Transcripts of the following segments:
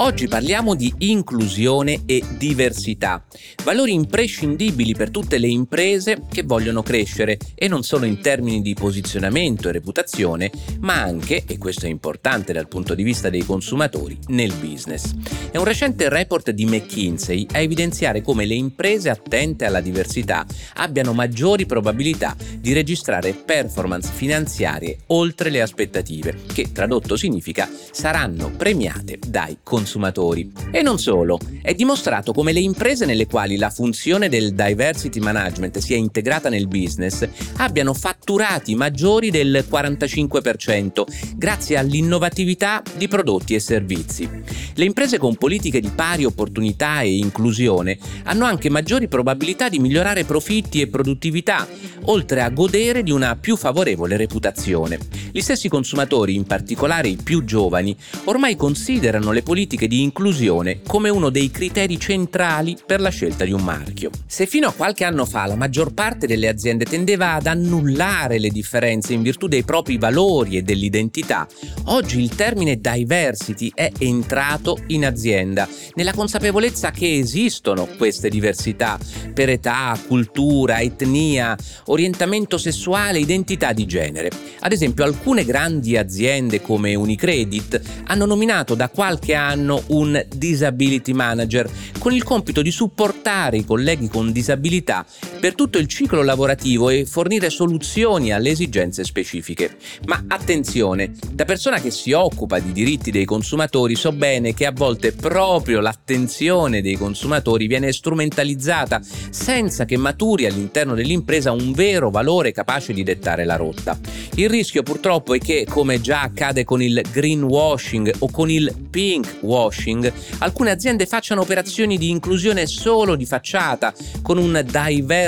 Oggi parliamo di inclusione e diversità, valori imprescindibili per tutte le imprese che vogliono crescere e non solo in termini di posizionamento e reputazione, ma anche, e questo è importante dal punto di vista dei consumatori, nel business. È un recente report di McKinsey a evidenziare come le imprese attente alla diversità abbiano maggiori probabilità di registrare performance finanziarie oltre le aspettative, che tradotto significa saranno premiate dai consumatori consumatori. E non solo, è dimostrato come le imprese nelle quali la funzione del diversity management sia integrata nel business abbiano fatturati maggiori del 45% grazie all'innovatività di prodotti e servizi. Le imprese con politiche di pari opportunità e inclusione hanno anche maggiori probabilità di migliorare profitti e produttività, oltre a godere di una più favorevole reputazione. Gli stessi consumatori, in particolare i più giovani, ormai considerano le politiche di inclusione come uno dei criteri centrali per la scelta di un marchio. Se fino a qualche anno fa la maggior parte delle aziende tendeva ad annullare le differenze in virtù dei propri valori e dell'identità, oggi il termine diversity è entrato in azienda, nella consapevolezza che esistono queste diversità per età, cultura, etnia, orientamento sessuale, identità di genere. Ad esempio, alcune grandi aziende come Unicredit hanno nominato da qualche anno un disability manager con il compito di supportare i colleghi con disabilità per tutto il ciclo lavorativo e fornire soluzioni alle esigenze specifiche. Ma attenzione, da persona che si occupa di diritti dei consumatori so bene che a volte proprio l'attenzione dei consumatori viene strumentalizzata senza che maturi all'interno dell'impresa un vero valore capace di dettare la rotta. Il rischio purtroppo è che, come già accade con il greenwashing o con il pinkwashing, alcune aziende facciano operazioni di inclusione solo di facciata, con un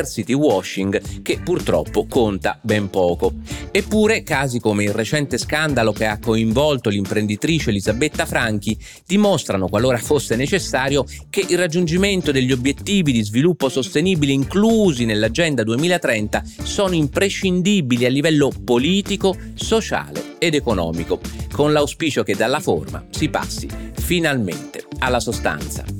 diversity washing che purtroppo conta ben poco. Eppure casi come il recente scandalo che ha coinvolto l'imprenditrice Elisabetta Franchi dimostrano, qualora fosse necessario, che il raggiungimento degli obiettivi di sviluppo sostenibile inclusi nell'Agenda 2030 sono imprescindibili a livello politico, sociale ed economico, con l'auspicio che dalla forma si passi finalmente alla sostanza.